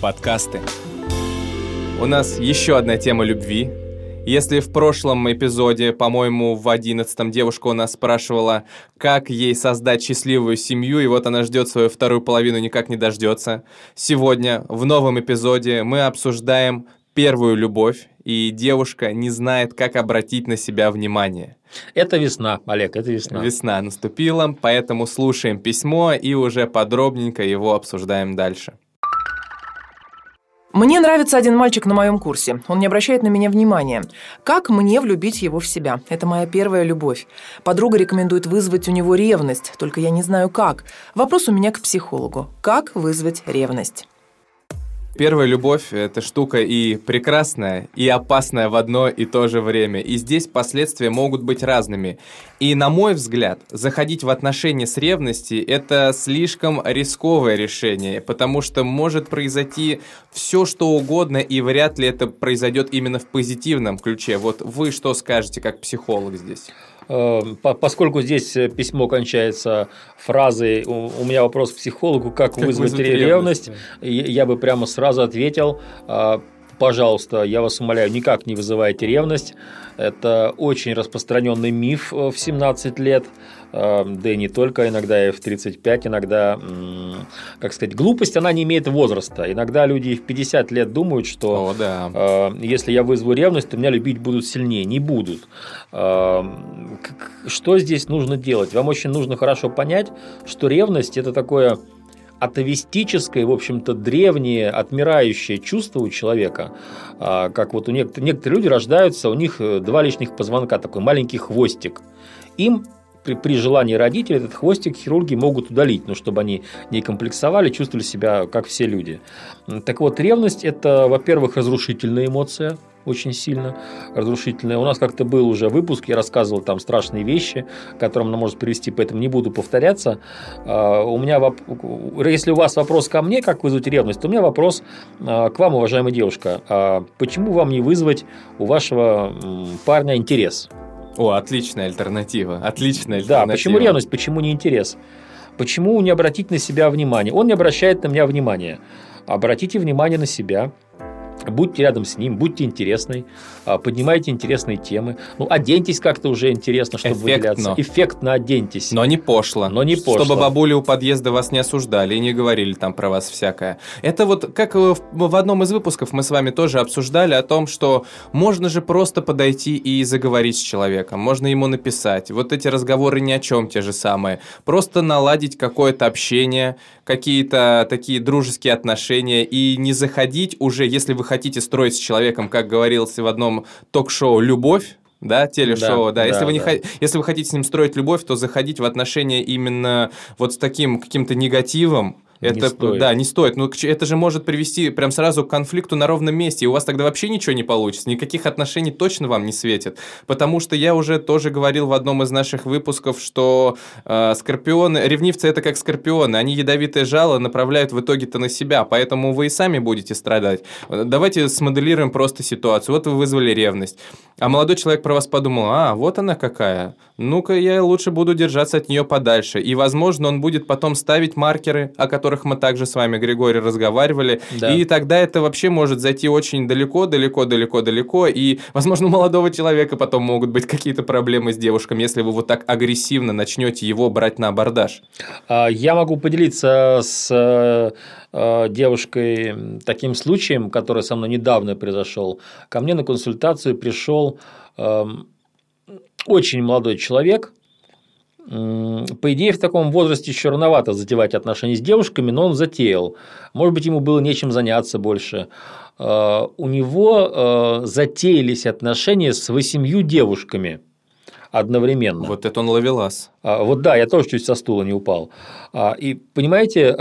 Подкасты. У нас еще одна тема любви. Если в прошлом эпизоде, по-моему, в одиннадцатом девушка у нас спрашивала, как ей создать счастливую семью, и вот она ждет свою вторую половину, никак не дождется. Сегодня, в новом эпизоде, мы обсуждаем первую любовь, и девушка не знает, как обратить на себя внимание. Это весна, Олег, это весна. Весна наступила, поэтому слушаем письмо и уже подробненько его обсуждаем дальше. Мне нравится один мальчик на моем курсе. Он не обращает на меня внимания. Как мне влюбить его в себя? Это моя первая любовь. Подруга рекомендует вызвать у него ревность, только я не знаю как. Вопрос у меня к психологу. Как вызвать ревность? Первая любовь – это штука и прекрасная, и опасная в одно и то же время. И здесь последствия могут быть разными. И, на мой взгляд, заходить в отношения с ревности – это слишком рисковое решение, потому что может произойти все, что угодно, и вряд ли это произойдет именно в позитивном ключе. Вот вы что скажете как психолог здесь? Эм, поскольку здесь э, письмо кончается фразой «у меня вопрос к психологу, как, как вызвать, вызвать ревность», ревность я бы прямо сразу ответил а, пожалуйста, я вас умоляю, никак не вызывайте ревность. Это очень распространенный миф э, в 17 лет, э, да и не только, иногда и в 35, иногда, как сказать, глупость, она не имеет возраста. Иногда люди в 50 лет думают, что О, да. Э, если я вызову ревность, то меня любить будут сильнее. Не будут. Что здесь нужно делать? Вам очень нужно хорошо понять, что ревность – это такое атовистическое, в общем-то, древнее, отмирающее чувство у человека, а, как вот у некоторых, некоторые люди рождаются, у них э, два лишних позвонка, такой маленький хвостик. Им при, при желании родителей этот хвостик хирурги могут удалить, ну, чтобы они не комплексовали, чувствовали себя как все люди. Так вот, ревность – это, во-первых, разрушительная эмоция, очень сильно разрушительная. У нас как-то был уже выпуск, я рассказывал там страшные вещи, к которым она может привести, поэтому не буду повторяться. А, у меня, если у вас вопрос ко мне, как вызвать ревность, то у меня вопрос а, к вам, уважаемая девушка. А почему вам не вызвать у вашего парня интерес? О, отличная альтернатива, отличная альтернатива. Да, почему ревность, почему не интерес? Почему не обратить на себя внимание? Он не обращает на меня внимания. Обратите внимание на себя, Будьте рядом с ним, будьте интересной, а, поднимайте интересные темы. Ну, оденьтесь как-то уже интересно, чтобы Эффектно. выделяться. Эффектно оденьтесь. Но не пошло. Но не пошло. Чтобы бабули у подъезда вас не осуждали и не говорили там про вас всякое. Это вот как в одном из выпусков мы с вами тоже обсуждали о том, что можно же просто подойти и заговорить с человеком. Можно ему написать. Вот эти разговоры ни о чем те же самые. Просто наладить какое-то общение, какие-то такие дружеские отношения и не заходить уже, если вы хотите строить с человеком, как говорилось в одном ток-шоу «Любовь», да, телешоу, да. да. Если, да, вы не да. если вы хотите с ним строить любовь, то заходить в отношения именно вот с таким каким-то негативом, это, не стоит. да, не стоит. Но ну, это же может привести прям сразу к конфликту на ровном месте, и у вас тогда вообще ничего не получится, никаких отношений точно вам не светит. Потому что я уже тоже говорил в одном из наших выпусков, что э, скорпионы, ревнивцы это как скорпионы, они ядовитые жало направляют в итоге-то на себя, поэтому вы и сами будете страдать. Давайте смоделируем просто ситуацию. Вот вы вызвали ревность, а молодой человек про вас подумал, а, вот она какая, ну-ка я лучше буду держаться от нее подальше. И, возможно, он будет потом ставить маркеры, о которых которых мы также с вами, Григорий, разговаривали. Да. И тогда это вообще может зайти очень далеко, далеко, далеко, далеко. И, возможно, у молодого человека потом могут быть какие-то проблемы с девушками, если вы вот так агрессивно начнете его брать на абордаж. А, я могу поделиться с э, девушкой таким случаем, который со мной недавно произошел. Ко мне на консультацию пришел эм, очень молодой человек, по идее, в таком возрасте еще рановато затевать отношения с девушками, но он затеял. Может быть, ему было нечем заняться больше. А, у него а, затеялись отношения с восемью девушками одновременно. Вот это он ловелас. А, вот да, я тоже чуть со стула не упал. И понимаете,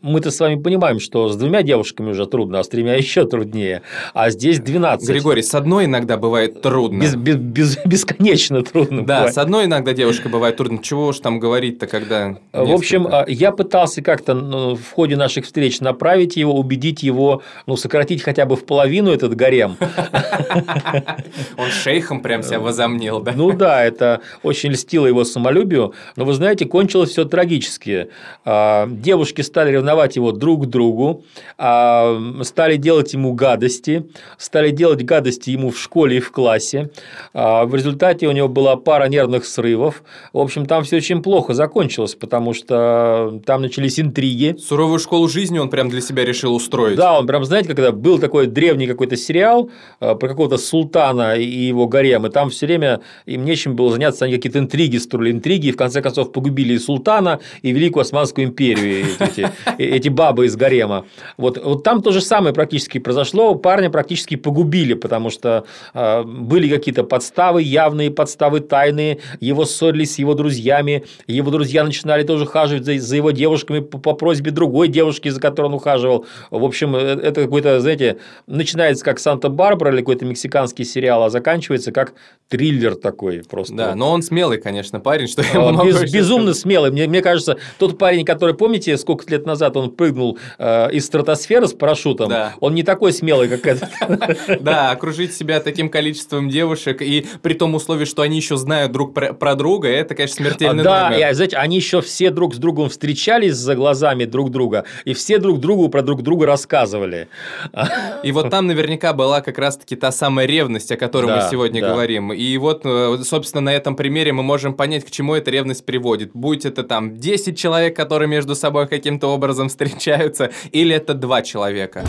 мы-то с вами понимаем, что с двумя девушками уже трудно, а с тремя еще труднее. А здесь 12. Григорий, с одной иногда бывает трудно. Без, без, без, бесконечно трудно. Да, бывает. с одной иногда девушка бывает трудно. Чего уж там говорить-то, когда... Несколько? В общем, а, я пытался как-то ну, в ходе наших встреч направить его, убедить его, ну, сократить хотя бы в половину этот гарем. Он шейхом прям себя возомнил, да? Ну да, это очень льстило его самолюбию. Но вы знаете, кончилось все трагически. А, девушки стали ревновать его друг к другу, а, стали делать ему гадости, стали делать гадости ему в школе и в классе. А, в результате у него была пара нервных срывов. В общем, там все очень плохо закончилось, потому что там начались интриги. Суровую школу жизни он прям для себя решил устроить. Да, он прям, знаете, когда был такой древний какой-то сериал про какого-то султана и его гарем, и там все время им нечем было заняться, они какие-то интриги строили, интриги, и в конце концов погубили и султана, и Великую Османскую империю, эти, эти бабы из гарема. Вот, вот там то же самое практически произошло, парня практически погубили, потому что э, были какие-то подставы, явные подставы, тайные, его ссорились с его друзьями, его друзья начинали тоже хаживать за, за его девушками по, по просьбе другой девушки, за которой он ухаживал. В общем, э, это какой-то, знаете, начинается как Санта-Барбара или какой-то мексиканский сериал, а заканчивается как триллер такой просто. Да, но он смелый, конечно, парень, что я а, Без, Безумно смелый. Мне, мне кажется, тот парень, который, помните, сколько лет назад он прыгнул э, из стратосферы с парашютом, да. он не такой смелый, как этот. Да, окружить себя таким количеством девушек и при том условии, что они еще знают друг про друга, это, конечно, смертельный Да, и, знаете, они еще все друг с другом встречались за глазами друг друга, и все друг другу про друг друга рассказывали. И вот там наверняка была как раз-таки та самая ревность, о которой мы сегодня говорим. И вот, э, собственно, на этом примере мы можем понять, к чему эта ревность приводит. Будь это там 10 человек, которые между собой каким-то образом встречаются, или это два человека.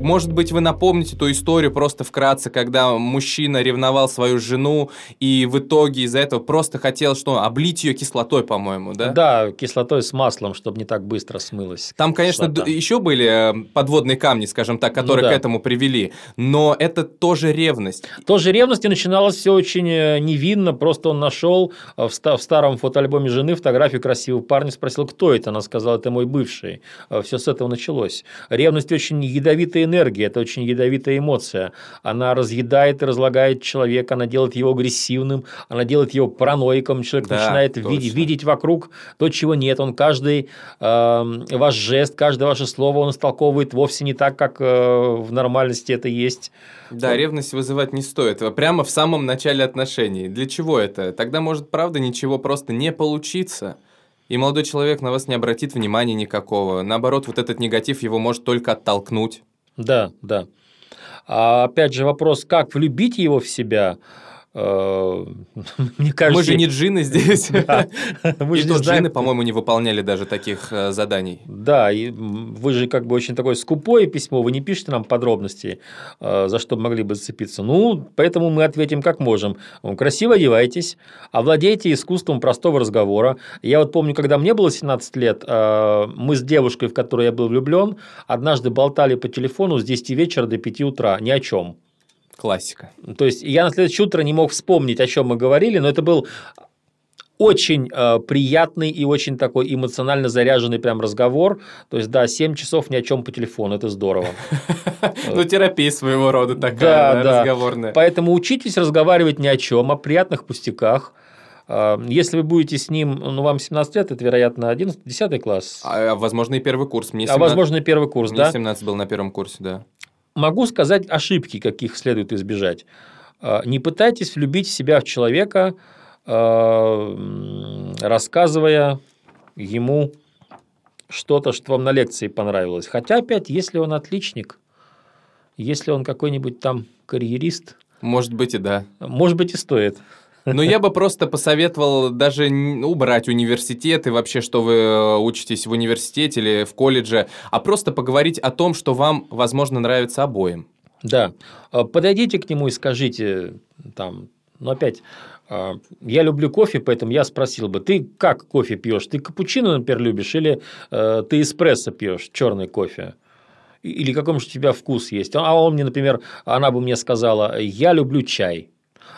Может быть, вы напомните ту историю просто вкратце, когда мужчина ревновал свою жену и в итоге из-за этого просто хотел, что, облить ее кислотой, по-моему, да? Да, кислотой с маслом, чтобы не так быстро смылось. Там, конечно, кислота. еще были э, подводные камни, скажем так, которые ну, да. к этому привели, но это тоже ревность. Тоже ревность, и начиналось все очень э, невинно, просто он нашел э, в старом фотоальбоме жены фотографию красивого парня, спросил, кто это, она сказала, это мой бывший. Все с этого началось. Ревность очень ядовитая энергия, это очень ядовитая эмоция. Она разъедает и разлагает человека, она делает его агрессивным, она делает его параноиком, человек да, начинает видеть, видеть вокруг то, чего нет. Он каждый э, ваш жест, каждое ваше слово он истолковывает вовсе не так, как э, в нормальности это есть. Да, ревность вызывать не стоит. Прямо в самом начале отношений. Для чего это? Тогда может, правда, ничего просто не получиться. И молодой человек на вас не обратит внимания никакого. Наоборот, вот этот негатив его может только оттолкнуть. Да, да. А опять же вопрос, как влюбить его в себя – мне кажется... Мы же не джины здесь. Мы и же джины, по-моему, не выполняли даже таких э, заданий. Да, и вы же как бы очень такое скупое письмо, вы не пишете нам подробности, э, за что могли бы зацепиться. Ну, поэтому мы ответим как можем. Красиво одевайтесь, овладейте искусством простого разговора. Я вот помню, когда мне было 17 лет, мы с девушкой, в которую я был влюблен, однажды болтали по телефону с 10 вечера до 5 утра, ни о чем. Классика. То есть я на следующее утро не мог вспомнить, о чем мы говорили, но это был очень э, приятный и очень такой эмоционально заряженный прям разговор. То есть, да, 7 часов ни о чем по телефону, это здорово. Ну, терапия своего рода такая, разговорная. Поэтому учитесь разговаривать ни о чем, о приятных пустяках. Э, если вы будете с ним, ну, вам 17 лет, это, вероятно, 11, 10 класс. А, возможно, и первый курс. Мне 17... А, возможно, и первый курс, да? Мне 17 был на первом курсе, да могу сказать ошибки, каких следует избежать. А, не пытайтесь влюбить себя в человека, а, рассказывая ему что-то, что вам на лекции понравилось. Хотя, опять, если он отличник, если он какой-нибудь там карьерист... Может быть и да. Может быть и стоит. Ну, я бы просто посоветовал даже убрать университет и вообще, что вы э, учитесь в университете или в колледже, а просто поговорить о том, что вам, возможно, нравится обоим. Да. А, подойдите к нему и скажите, там, ну, опять, а, я люблю кофе, поэтому я спросил бы, ты как кофе пьешь? Ты капучино, например, любишь или э, ты эспрессо пьешь, черный кофе? Или каком же у тебя вкус есть? А он мне, например, она бы мне сказала, я люблю чай.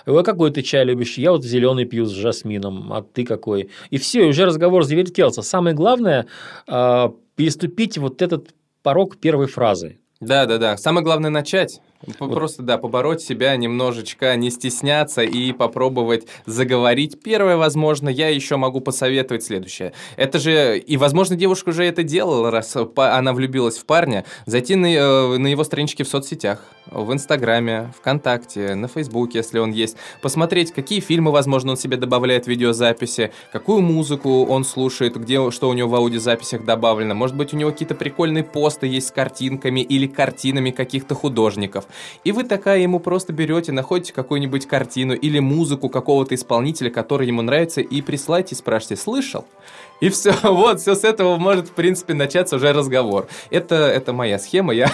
Ой, какой ты чай любишь? Я вот зеленый пью с жасмином, а ты какой? И все, и уже разговор завертелся. Самое главное э, переступить вот этот порог первой фразы. Да, да, да. Самое главное начать. Вот. Просто, да, побороть себя немножечко, не стесняться и попробовать заговорить. Первое, возможно, я еще могу посоветовать следующее. Это же, и, возможно, девушка уже это делала, раз она влюбилась в парня, зайти на, э, на его странички в соцсетях, в Инстаграме, ВКонтакте, на Фейсбуке, если он есть, посмотреть, какие фильмы, возможно, он себе добавляет в видеозаписи, какую музыку он слушает, где, что у него в аудиозаписях добавлено. Может быть, у него какие-то прикольные посты есть с картинками или картинами каких-то художников. И вы такая ему просто берете, находите какую-нибудь картину или музыку какого-то исполнителя, который ему нравится, и присылаете и слышал? И все, вот, все с этого может, в принципе, начаться уже разговор. Это, это моя схема, я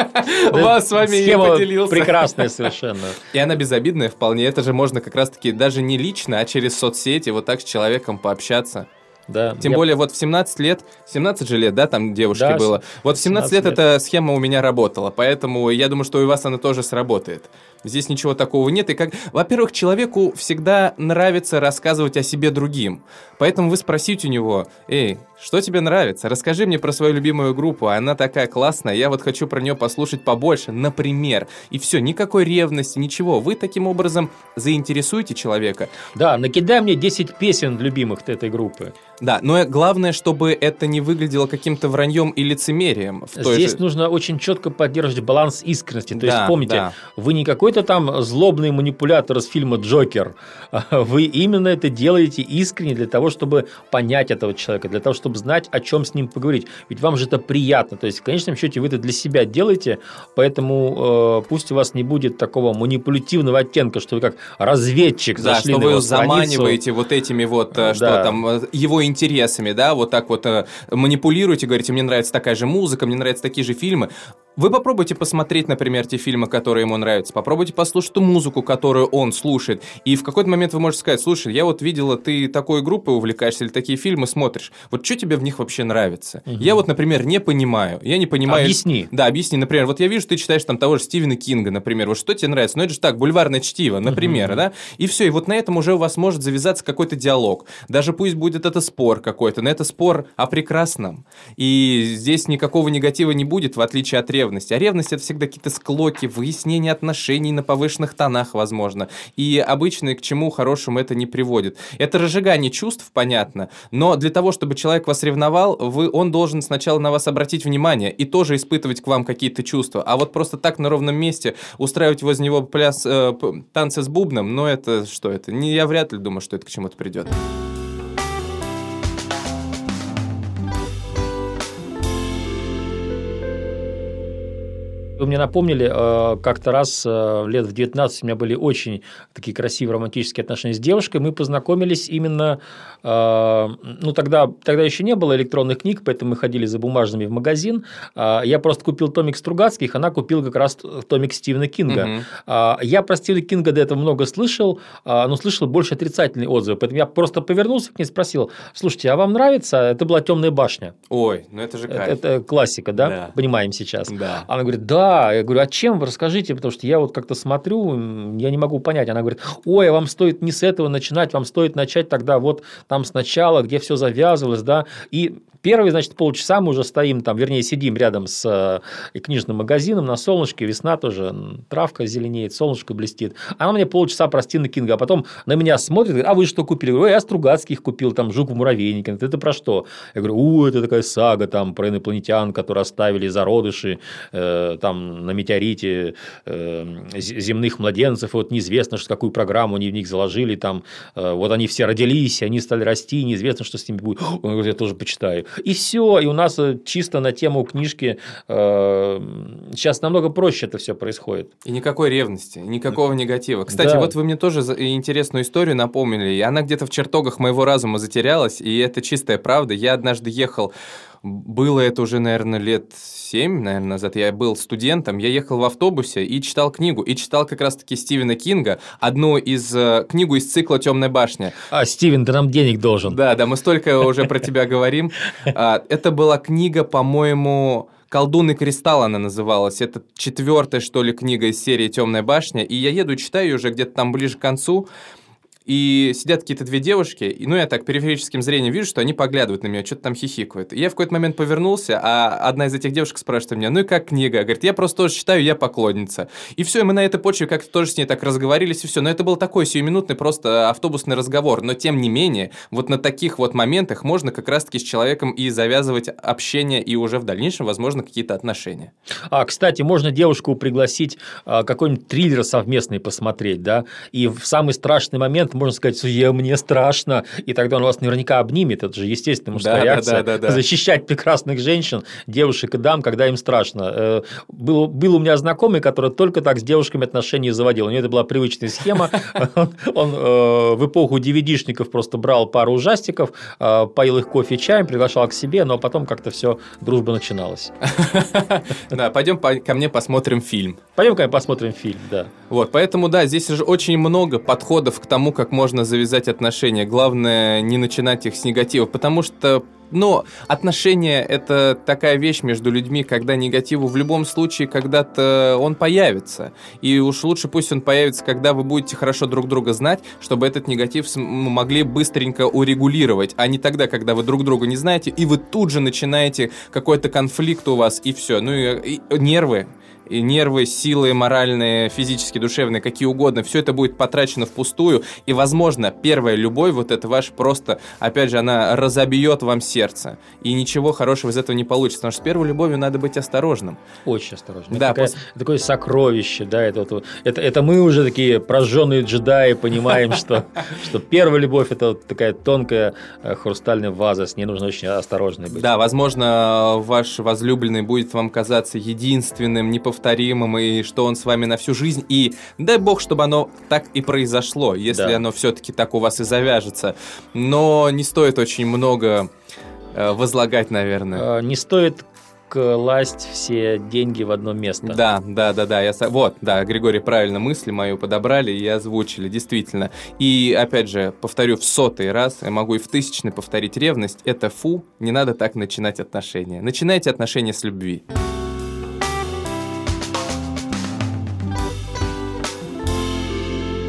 вас с вами не поделился. прекрасная совершенно. И она безобидная вполне. Это же можно как раз-таки даже не лично, а через соцсети вот так с человеком пообщаться. Да. Тем я... более вот в 17 лет, 17 же лет, да, там девушке да, было. Вот в 17, 17 лет, лет эта схема у меня работала, поэтому я думаю, что и у вас она тоже сработает. Здесь ничего такого нет. И как, во-первых, человеку всегда нравится рассказывать о себе другим. Поэтому вы спросите у него, эй, что тебе нравится? Расскажи мне про свою любимую группу, она такая классная, я вот хочу про нее послушать побольше, например. И все, никакой ревности, ничего. Вы таким образом заинтересуете человека. Да, накидай мне 10 песен любимых этой группы. Да, но главное, чтобы это не выглядело каким-то враньем и лицемерием. Здесь же... нужно очень четко поддерживать баланс искренности. То да, есть помните, да. вы не какой-то там злобный манипулятор из фильма Джокер. Вы именно это делаете искренне для того, чтобы понять этого человека, для того, чтобы знать, о чем с ним поговорить. Ведь вам же это приятно. То есть, в конечном счете, вы это для себя делаете, поэтому э, пусть у вас не будет такого манипулятивного оттенка, что вы как разведчик да, зашли что на вы заманиваете вот этими вот, э, да. что там, э, его интересами, да, вот так вот э, манипулируете, говорите, мне нравится такая же музыка, мне нравятся такие же фильмы. Вы попробуйте посмотреть, например, те фильмы, которые ему нравятся, попробуйте послушать ту музыку, которую он слушает, и в какой-то момент вы можете сказать, слушай, я вот видела, ты такой группой увлекаешься или такие фильмы смотришь, вот что тебе в них вообще нравится? Угу. Я вот, например, не понимаю, я не понимаю... Объясни. Да, объясни, например, вот я вижу, ты читаешь там того же Стивена Кинга, например, вот что тебе нравится? Ну, это же так, бульварное чтиво, например, угу. да? И все, и вот на этом уже у вас может завязаться какой-то диалог. Даже пусть будет это спор какой-то, но это спор о прекрасном. И здесь никакого негатива не будет, в отличие от ревности. А ревность это всегда какие-то склоки, выяснение отношений на повышенных тонах, возможно. И обычно к чему хорошему это не приводит. Это разжигание чувств, понятно, но для того, чтобы человек вас ревновал, вы, он должен сначала на вас обратить внимание и тоже испытывать к вам какие-то чувства. А вот просто так на ровном месте устраивать возле него пляс, э, танцы с бубном, ну это что это? Не, я вряд ли думаю, что это к чему-то придет. Вы мне напомнили, э, как-то раз э, лет в 19 у меня были очень такие красивые романтические отношения с девушкой. Мы познакомились именно, э, ну тогда, тогда еще не было электронных книг, поэтому мы ходили за бумажными в магазин. Я просто купил томик Стругацких, она купила как раз томик Стивена Кинга. Угу. Я про Стивена Кинга до этого много слышал, но слышал больше отрицательные отзывы. Поэтому я просто повернулся к ней и спросил, слушайте, а вам нравится? Это была темная башня. Ой, ну это же кайф. Это, это классика, да? да? Понимаем сейчас. Да. Она говорит, да, я говорю, а чем вы расскажите, потому что я вот как-то смотрю, я не могу понять. Она говорит, ой, а вам стоит не с этого начинать, вам стоит начать тогда вот там сначала, где все завязывалось, да, и Первые, значит, полчаса мы уже стоим там, вернее, сидим рядом с э, книжным магазином на солнышке, весна тоже, травка зеленеет, солнышко блестит. Она мне полчаса про Стивена Кинга, а потом на меня смотрит, говорит, а вы что купили? Я говорю, я Стругацких купил, там, жук в муравейнике. Это про что? Я говорю, у, это такая сага там про инопланетян, которые оставили зародыши э, там на метеорите э, земных младенцев, вот неизвестно, что какую программу они в них заложили, там, э, вот они все родились, они стали расти, неизвестно, что с ними будет. Он говорит, я тоже почитаю. И все, и у нас э, чисто на тему книжки э, сейчас намного проще это все происходит. И никакой ревности, никакого негатива. Кстати, да. вот вы мне тоже интересную историю напомнили, и она где-то в чертогах моего разума затерялась, и это чистая правда. Я однажды ехал было это уже, наверное, лет семь, наверное, назад. Я был студентом, я ехал в автобусе и читал книгу. И читал как раз-таки Стивена Кинга, одну из э, книгу из цикла «Темная башня». А, Стивен, ты нам денег должен. Да, да, мы столько уже про тебя говорим. А, это была книга, по-моему, «Колдун и кристалл» она называлась. Это четвертая, что ли, книга из серии «Темная башня». И я еду, читаю уже где-то там ближе к концу. И сидят какие-то две девушки, и, ну, я так периферическим зрением вижу, что они поглядывают на меня, что-то там хихикают. И я в какой-то момент повернулся, а одна из этих девушек спрашивает меня, ну и как книга? Говорит, я просто тоже читаю, я поклонница. И все, и мы на этой почве как-то тоже с ней так разговорились, и все. Но это был такой сиюминутный просто автобусный разговор. Но тем не менее, вот на таких вот моментах можно как раз-таки с человеком и завязывать общение, и уже в дальнейшем, возможно, какие-то отношения. А, кстати, можно девушку пригласить а, какой-нибудь триллер совместный посмотреть, да, и в самый страшный момент можно сказать, что мне страшно, и тогда он вас наверняка обнимет, это же естественная мужская да, реакция, да, да, да, защищать прекрасных женщин, девушек и дам, когда им страшно. Э, был, был у меня знакомый, который только так с девушками отношения заводил, у него это была привычная схема, он э, в эпоху DVD-шников просто брал пару ужастиков, э, поил их кофе чаем, приглашал к себе, но потом как-то все дружба начиналась. Да, пойдем ко мне посмотрим фильм. Пойдем ко мне посмотрим фильм, да. Вот, поэтому, да, здесь же очень много подходов к тому, как можно завязать отношения. Главное, не начинать их с негатива, потому что но отношения – это такая вещь между людьми, когда негативу в любом случае когда-то он появится. И уж лучше пусть он появится, когда вы будете хорошо друг друга знать, чтобы этот негатив могли быстренько урегулировать, а не тогда, когда вы друг друга не знаете, и вы тут же начинаете какой-то конфликт у вас, и все. Ну и, и нервы и нервы, силы моральные, физические, душевные, какие угодно, все это будет потрачено впустую, и, возможно, первая любовь, вот это ваш просто, опять же, она разобьет вам сердце, и ничего хорошего из этого не получится, потому что с первой любовью надо быть осторожным. Очень осторожным. Да, это такая, пос... такое сокровище, да, это, вот, это, это мы уже такие прожженные джедаи понимаем, что, что первая любовь – это такая тонкая э, хрустальная ваза, с ней нужно очень осторожно быть. Да, возможно, ваш возлюбленный будет вам казаться единственным, неповторимым неповторимым, и что он с вами на всю жизнь. И дай бог, чтобы оно так и произошло, если да. оно все-таки так у вас и завяжется. Но не стоит очень много э, возлагать, наверное. А, не стоит класть все деньги в одно место. Да, да, да, да. Я, вот, да, Григорий правильно мысли мою подобрали и озвучили, действительно. И, опять же, повторю в сотый раз, я могу и в тысячный повторить, ревность – это фу, не надо так начинать отношения. Начинайте отношения с любви.